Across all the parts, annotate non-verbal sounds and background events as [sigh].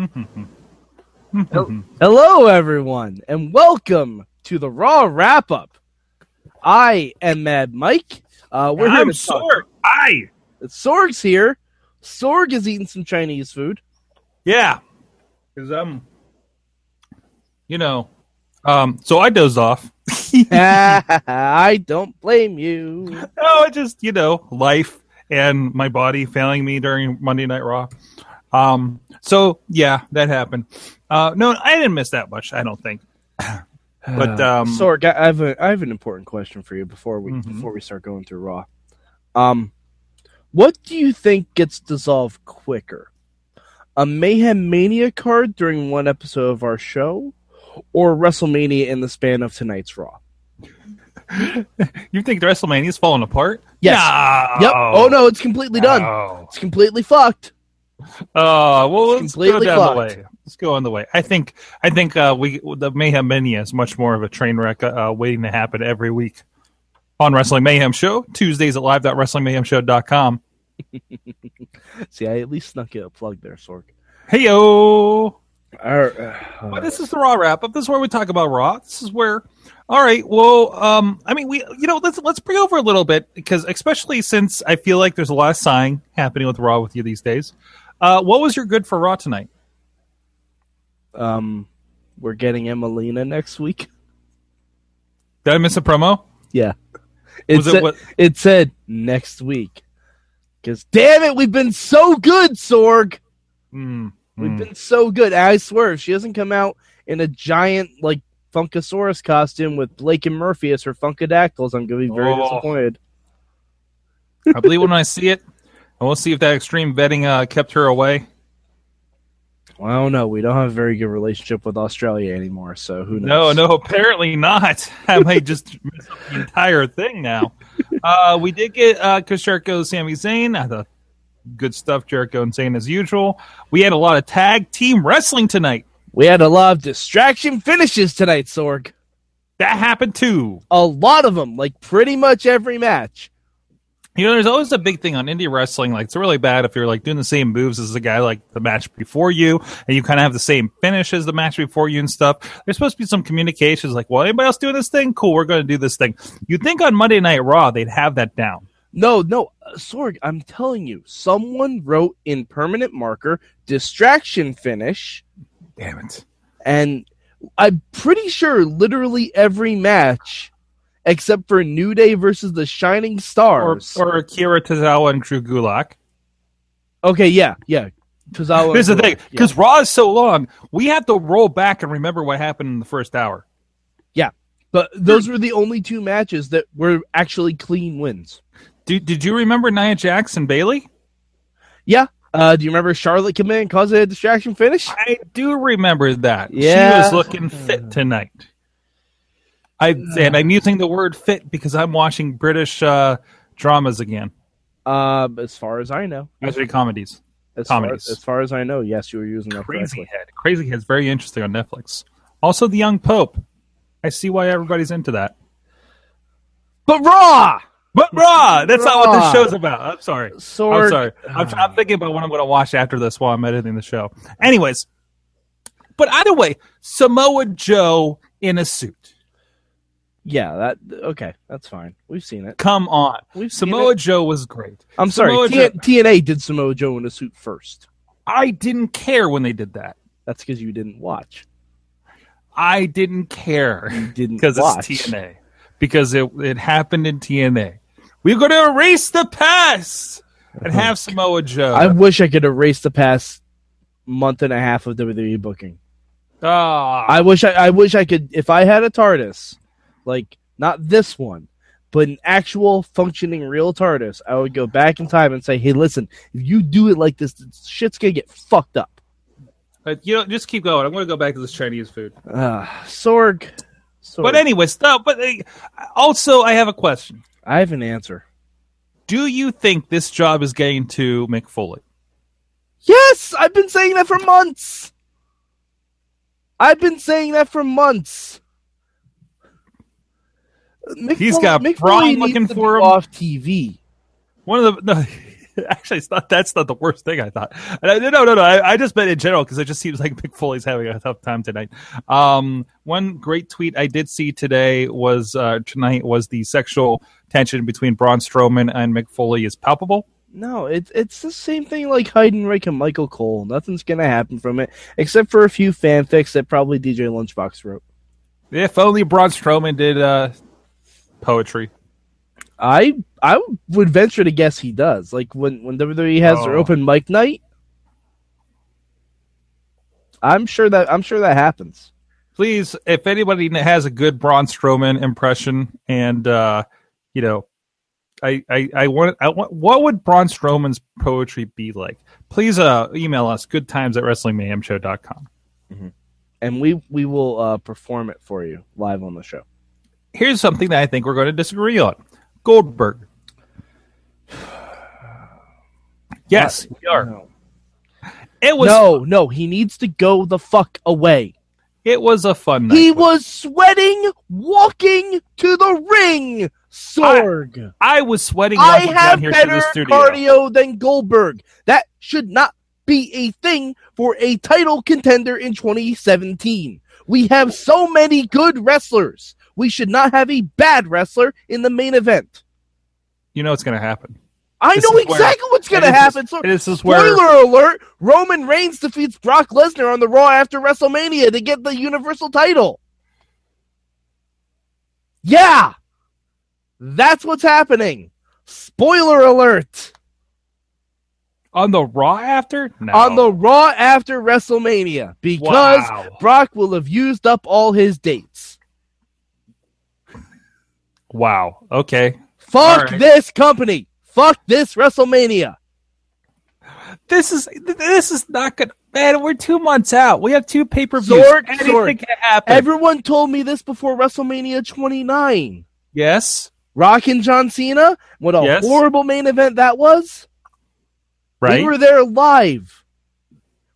[laughs] Hello, everyone, and welcome to the Raw Wrap Up. I am Mad Mike. Uh, we're here I'm to talk. Sorg. I. Sorg's here. Sorg is eating some Chinese food. Yeah. Because um, you know, um, so I dozed off. [laughs] [laughs] I don't blame you. Oh, it just you know, life and my body failing me during Monday Night Raw. Um, so yeah, that happened. Uh, no, I didn't miss that much. I don't think. [sighs] But um, Sorg, I have a I have an important question for you before we Mhm. before we start going through Raw. Um, what do you think gets dissolved quicker? A Mayhem Mania card during one episode of our show, or WrestleMania in the span of tonight's Raw? [laughs] you think the WrestleMania's falling apart? Yes. No. Yep. Oh no, it's completely done. No. It's completely fucked. Oh well, let's go completely down the way. Let's go on the way. I think I think uh, we the Mayhem Mania is much more of a train wreck uh, waiting to happen every week on Wrestling Mayhem Show Tuesdays at live.wrestlingmayhemshow.com. [laughs] See, I at least snuck in a plug there, Sorg. Hey yo! Our, uh, this is the Raw wrap up. This is where we talk about Raw. This is where. All right. Well, um, I mean, we you know let's let's bring over a little bit because especially since I feel like there's a lot of sighing happening with Raw with you these days. Uh, what was your good for Raw tonight? um, we're getting Emmalina next week. Did I miss a promo? Yeah. It, it said, what- it said next week. Because damn it, we've been so good, Sorg. Mm, We've mm. been so good. I swear, if she doesn't come out in a giant like Funkasaurus costume with Blake and Murphy as her Funkadactyls, I'm gonna be very Oh. disappointed. I believe when I see it, and we'll see if that extreme vetting uh, kept her away. Well, I don't know. We don't have a very good relationship with Australia anymore, so who No, knows? no, apparently not. [laughs] I might just miss up the entire thing now. Uh, we did get uh, Jericho, Sami Zayn. I thought good stuff, Jericho and Zayn as usual. We had a lot of tag team wrestling tonight. We had a lot of distraction finishes tonight, Sorg. That happened too. A lot of them, like pretty much every match. You know, there's always a big thing on indie wrestling. Like, it's really bad if you're like doing the same moves as the guy like the match before you, and you kind of have the same finish as the match before you and stuff. There's supposed to be some communications. Like, well, anybody else doing this thing? Cool, we're going to do this thing. You'd think on Monday Night Raw they'd have that down. No, no, uh, Sorg, I'm telling you, someone wrote in permanent marker distraction finish, Damn it. and I'm pretty sure literally every match, except for New Day versus the Shining Stars. or Akira Tozawa and Drew Gulak. okay, yeah, yeah. Tozawa Here's the thing, because Raw is so long, we have to roll back and remember what happened in the first hour. yeah. But those were the only two matches that were actually clean wins. Did, did you remember Nia Jax and Bayley? Yeah. Uh, do you remember Charlotte come in and cause a distraction finish? I do remember that. Yeah. She was looking fit tonight. I and I'm using the word fit because I'm watching British uh, dramas again, Um, as far as I know, actually comedies. as far, Comedies. as far as I know, yes, you were using that Crazy correctly. Head. Crazy Head's very interesting on Netflix. Also, The Young Pope. I see why everybody's into that. But Raw, But Raw, that's not what this show's about. I'm sorry. Sorg. I'm sorry. I'm, I'm thinking about what I'm going to watch after this while I'm editing the show. Anyways, but either way, Samoa Joe in a suit. Yeah, that okay. That's fine. We've seen it. Come on. We've seen Samoa. Joe was great. I'm sorry. T- TNA did Samoa Joe in a suit first. I didn't care when they did that. That's because you didn't watch. I didn't care Didn't [laughs] because it's TNA. Because it it happened in TNA. We're going to erase the past and have [laughs] Samoa Joe. I wish I could erase the past month and a half of WWE booking. Ah, I wish I, I wish I could if I had a TARDIS, like not this one, but an actual functioning real TARDIS, I would go back in time and say, "Hey, listen, if you do it like this, shit's gonna get fucked up." but you know, just keep going. I'm going to go back to this Chinese food. Uh, Sorg, Sorg. But anyway, stop. But uh, also, I have a question. I have an answer. Do you think this job is getting to Mick Foley? Yes, I've been saying that for months. I've been saying that for months. Mick He's Foley- got Mick Braun looking for him. off TV. One of the no, [laughs] Actually, it's not. That's not the worst thing I thought. I, no, no, no. I, I just meant in general because it just seems like [laughs] Mick Foley's having a tough time tonight. Um, one great tweet I did see today was uh, tonight was the sexual tension between Braun Strowman and Mick Foley is palpable. No, it's it's the same thing like Heidenreich and Michael Cole. Nothing's gonna happen from it except for a few fanfics that probably DJ Lunchbox wrote. If only Braun Strowman did uh, poetry. I I would venture to guess he does. Like when when WWE has their Oh. open mic night, I'm sure that I'm sure that happens. Please, if anybody has a good Braun Strowman impression, and uh, you know, I, I, I want, I want, what would Braun Strowman's poetry be like? Please, uh, email us goodtimes at wrestlingmayhemshow.com. And we we will uh, perform it for you live on the show. Here's something that I think we're going to disagree on. Goldberg. [sighs] Yes, we are. No. It was no, no, he needs to go the fuck away. it was a fun night. He was sweating walking to the ring. Sorg. I was sweating I have down here to the better studio. cardio than Goldberg. That should not be a thing for a title contender in 2017. We have so many good wrestlers. We should not have a bad wrestler in the main event. You know what's going to happen. I This know is where- exactly what's going to is- happen. So, this is where spoiler alert: Roman Reigns defeats Brock Lesnar on the Raw after WrestleMania to get the Universal title. Yeah, that's what's happening. Spoiler alert. on the Raw after no. on the Raw after WrestleMania because Wow. Brock will have used up all his dates. Wow. Okay. Fuck right. this company. Fuck this WrestleMania. This is this is not good. Man, we're two months out. We have two pay per views. Anything can happen. Everyone told me this before WrestleMania 29. yes. Rock and John Cena, what a Yes. horrible main event that was. Right. We were there live.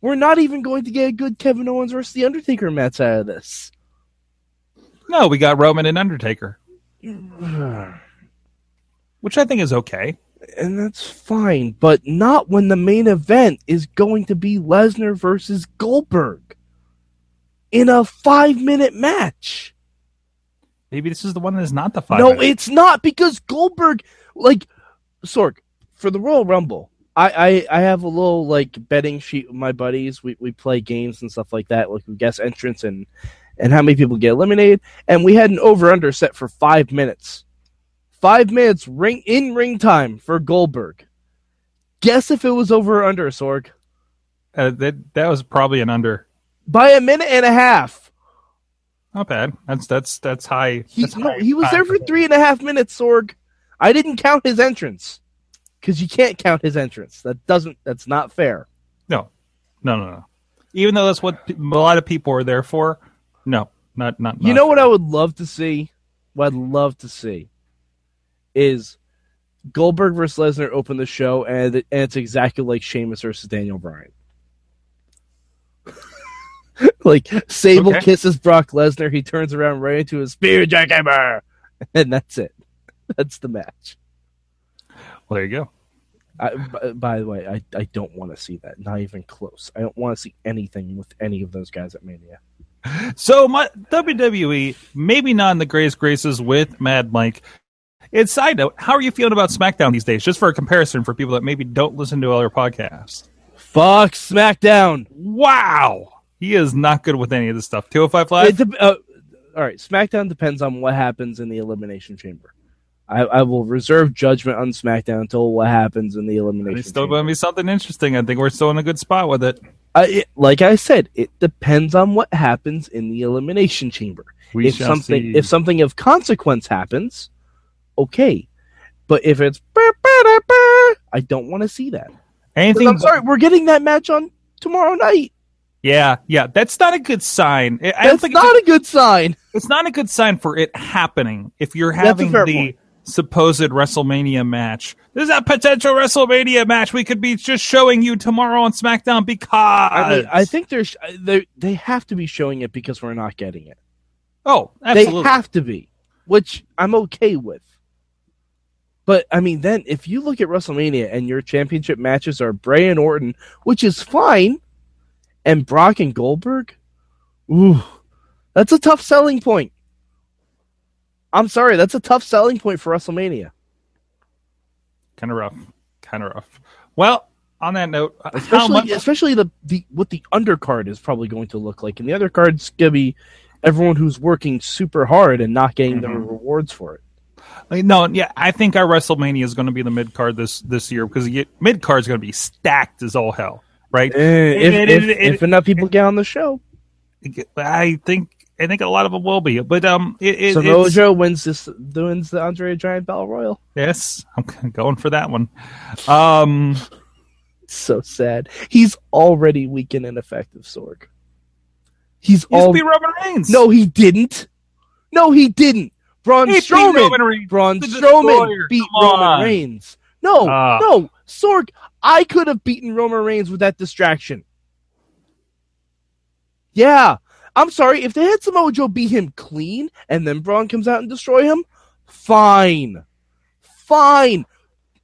We're not even going to get a good Kevin Owens versus The Undertaker match out of this. no, we got Roman and Undertaker, [sighs] which I think is okay. and that's fine, but not when the main event is going to be Lesnar versus Goldberg in a five minute match. Maybe this is the one that is not the five. no, minute. it's not because Goldberg, like, Sorg, for the Royal Rumble, I, I, I have a little like betting sheet with my buddies. We, we play games and stuff like that, like we guess entrance and and how many people get eliminated. And we had an over under set for five minutes. Five minutes ring in ring time for Goldberg. Guess if it was over or under, Sorg? Uh, that that was probably an under. By a minute and a half. Not bad. That's that's that's high. He that's no, high- he was high there for three and a half minutes, Sorg. I didn't count his entrance. Because you can't count his entrance. That doesn't that's not fair. No, no, no, no. Even though that's what a lot of people are there for. No, not not. You not know what. I would love to see? What I'd love to see is Goldberg versus Lesnar open the show, and, and it's exactly like Sheamus versus Daniel Bryan. [laughs] like Sable Okay. kisses Brock Lesnar, he turns around right into his spear jackhammer, [laughs] and that's it. That's the match. Well, there you go. I, b- by the way, I, I don't want to see that. Not even close. I don't want to see anything with any of those guys at Mania. So my WWE, maybe not in the greatest graces with Mad Mike. And side note, how are you feeling about SmackDown these days? Just for a comparison for people that maybe don't listen to other podcasts. Fuck SmackDown. Wow. He is not good with any of this stuff. 205 Live? Dep- uh, all right, SmackDown depends on what happens in the Elimination Chamber. I, I will reserve judgment on SmackDown until what happens in the Elimination chamber. It's still going to be something interesting. I think we're still in a good spot with it. Uh, it- like I said, it depends on what happens in the Elimination Chamber. We if shall something see. if something of consequence happens, okay. But if it's "Brr, brr, brr, brr," I don't want to see that. Anything I'm sorry, we're getting that match on tomorrow night. Yeah, yeah, that's not a good sign. I- I don't That's think not a good sign. it's not a good sign for it happening if you're having the point. Supposed WrestleMania match. There's a potential WrestleMania match we could be just showing you tomorrow on SmackDown because I mean, I think there's they they have to be showing it because we're not getting it. oh, absolutely. They have to be, which I'm okay with. But I mean, then if you look at WrestleMania and your championship matches are Bray and Orton, which is fine, and Brock and Goldberg, ooh, that's a tough selling point. I'm sorry, that's a tough selling point for WrestleMania. Kind of rough. Kind of rough. Well, on that note, how Especially, much? especially the, the what the undercard is probably going to look like, and the undercard's gonna be everyone who's working super hard and not getting the Mhm. rewards for it. Like, No, yeah, I think our WrestleMania is going to be the mid card this this year because mid card is going to be stacked as all hell, right? Eh, if, it- if, it- it- if enough people get on the show, I think I think a lot of them will be, but um, it, it, Joe wins this wins the Andre Giant Battle Royal. yes, I'm going for that one. Um, so sad. He's already weak and ineffective, Sorg. He's he all be Roman Reigns. no, he didn't. No, he didn't. Braun He beat Strowman. Roman Reigns. Braun Strowman beat Roman. Reigns. No, Ah. no, Sorg. I could have beaten Roman Reigns with that distraction. Yeah, I'm sorry. If they had Samoa Joe beat him clean and then Braun comes out and destroy him, fine, fine.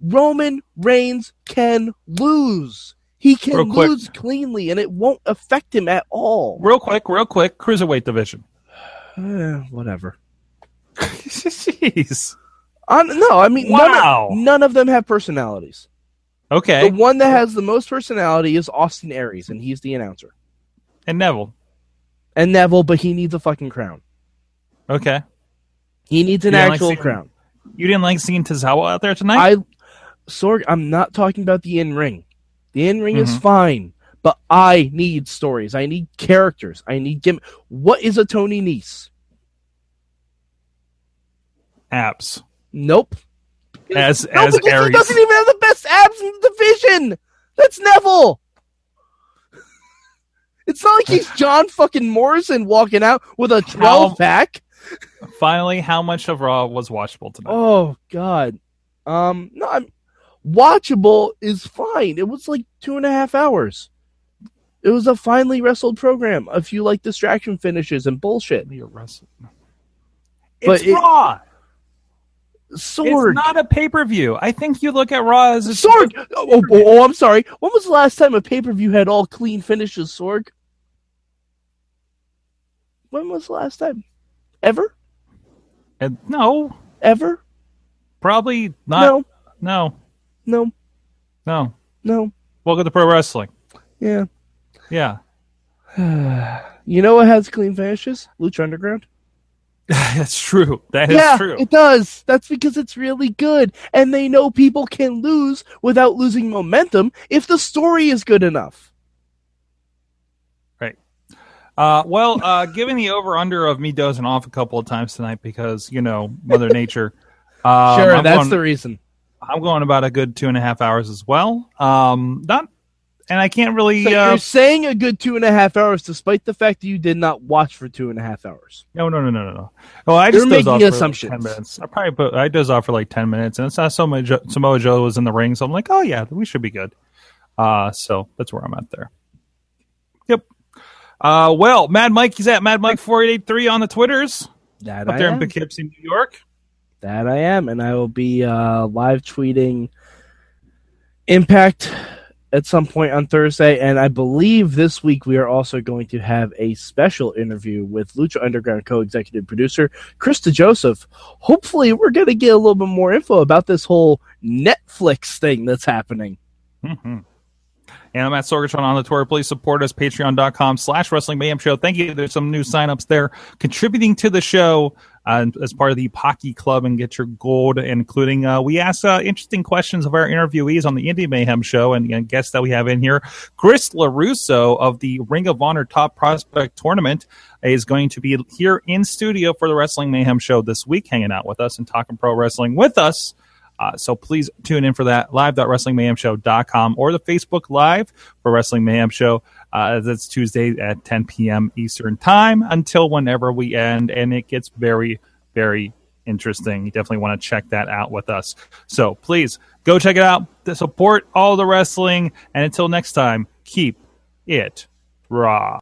Roman Reigns can lose. He can quick. lose cleanly, and it won't affect him at all. real quick, real quick, cruiserweight division. Eh, whatever. Jeez. Uh, no, I mean Wow. none, of, none of them have personalities. Okay, The one that has the most personality is Austin Aries, and he's the announcer. and Neville. And Neville, but he needs a fucking crown. Okay, He needs an don't like actual seeing- crown. you didn't like seeing Tozawa out there tonight. I, Sorg, I'm not talking about the in ring. The in ring is Mhm. fine, but I need stories. I need characters. I need gim. What is a Tony Nese? Abs Nope. as No, as Aries. doesn't even have the best abs in the division. That's Neville. It's not like he's John fucking Morrison walking out with a 12 pack. Finally, how much of Raw was watchable tonight? Oh God. Um, no, I'm watchable is fine. It was like two and a half hours. It was a finely wrestled program. A few like distraction finishes and bullshit. You're wrestling. But It's it- Sorg, It's not a pay per view. I think you look at Raw as a Sorg. Oh, oh, oh, oh, I'm sorry. When was the last time a pay per view had all clean finishes, Sorg? When was the last time? Ever? And no, Ever? probably not. no, No, no, no. no. Welcome to pro wrestling. Yeah. Yeah, [sighs] you know what has clean finishes? Lucha Underground. [laughs] that's true. That is yeah, true. it does. That's because it's really good, and they know people can lose without losing momentum if the story is good enough. Right. Uh, well, uh, given the over under of me dozing off a couple of times tonight because you know Mother [laughs] Nature. Um, sure, I'm that's going, the reason. I'm going about a good two and a half hours as well. Um, not, and I can't really. So uh, you're saying a good two and a half hours, despite the fact that you did not watch for two and a half hours. no, no, no, no, no, no. Well, I just You're doze off making for assumptions. like ten minutes. I probably put I doze off for like ten minutes, and it's not so much. Samoa Joe was in the ring, so I'm like, oh yeah, we should be good. Uh, so that's where I'm at there. Yep. Uh, well, Mad Mike, he's at Mad Mike four eight eight three on the Twitters That up I there am. in Poughkeepsie, New York. That I am, and I will be uh, live tweeting Impact at some point on Thursday, and I believe this week we are also going to have a special interview with Lucha Underground co-executive producer Chris DeJoseph. Hopefully, we're going to get a little bit more info about this whole Netflix thing that's happening. hmm And I'm at Sorgatron on the Twitter. Please support us, patreon.com slash wrestling mayhem show. Thank you. There's some new signups there contributing to the show uh, as part of the Pocky Club and get your gold, including uh, we ask uh, interesting questions of our interviewees on the Indie Mayhem show and, and guests that we have in here. Chris LaRusso of the Ring of Honor Top Prospect Tournament is going to be here in studio for the Wrestling Mayhem show this week, hanging out with us and talking pro wrestling with us. Uh, so please tune in for that live.wrestlingmayhemshow.com or the Facebook Live for Wrestling Mayhem Show. Uh, that's Tuesday at 10 p.m. Eastern Time until whenever we end. And it gets very, very interesting. You definitely want to check that out with us. So please go check it out. Support all the wrestling. And until next time, keep it raw.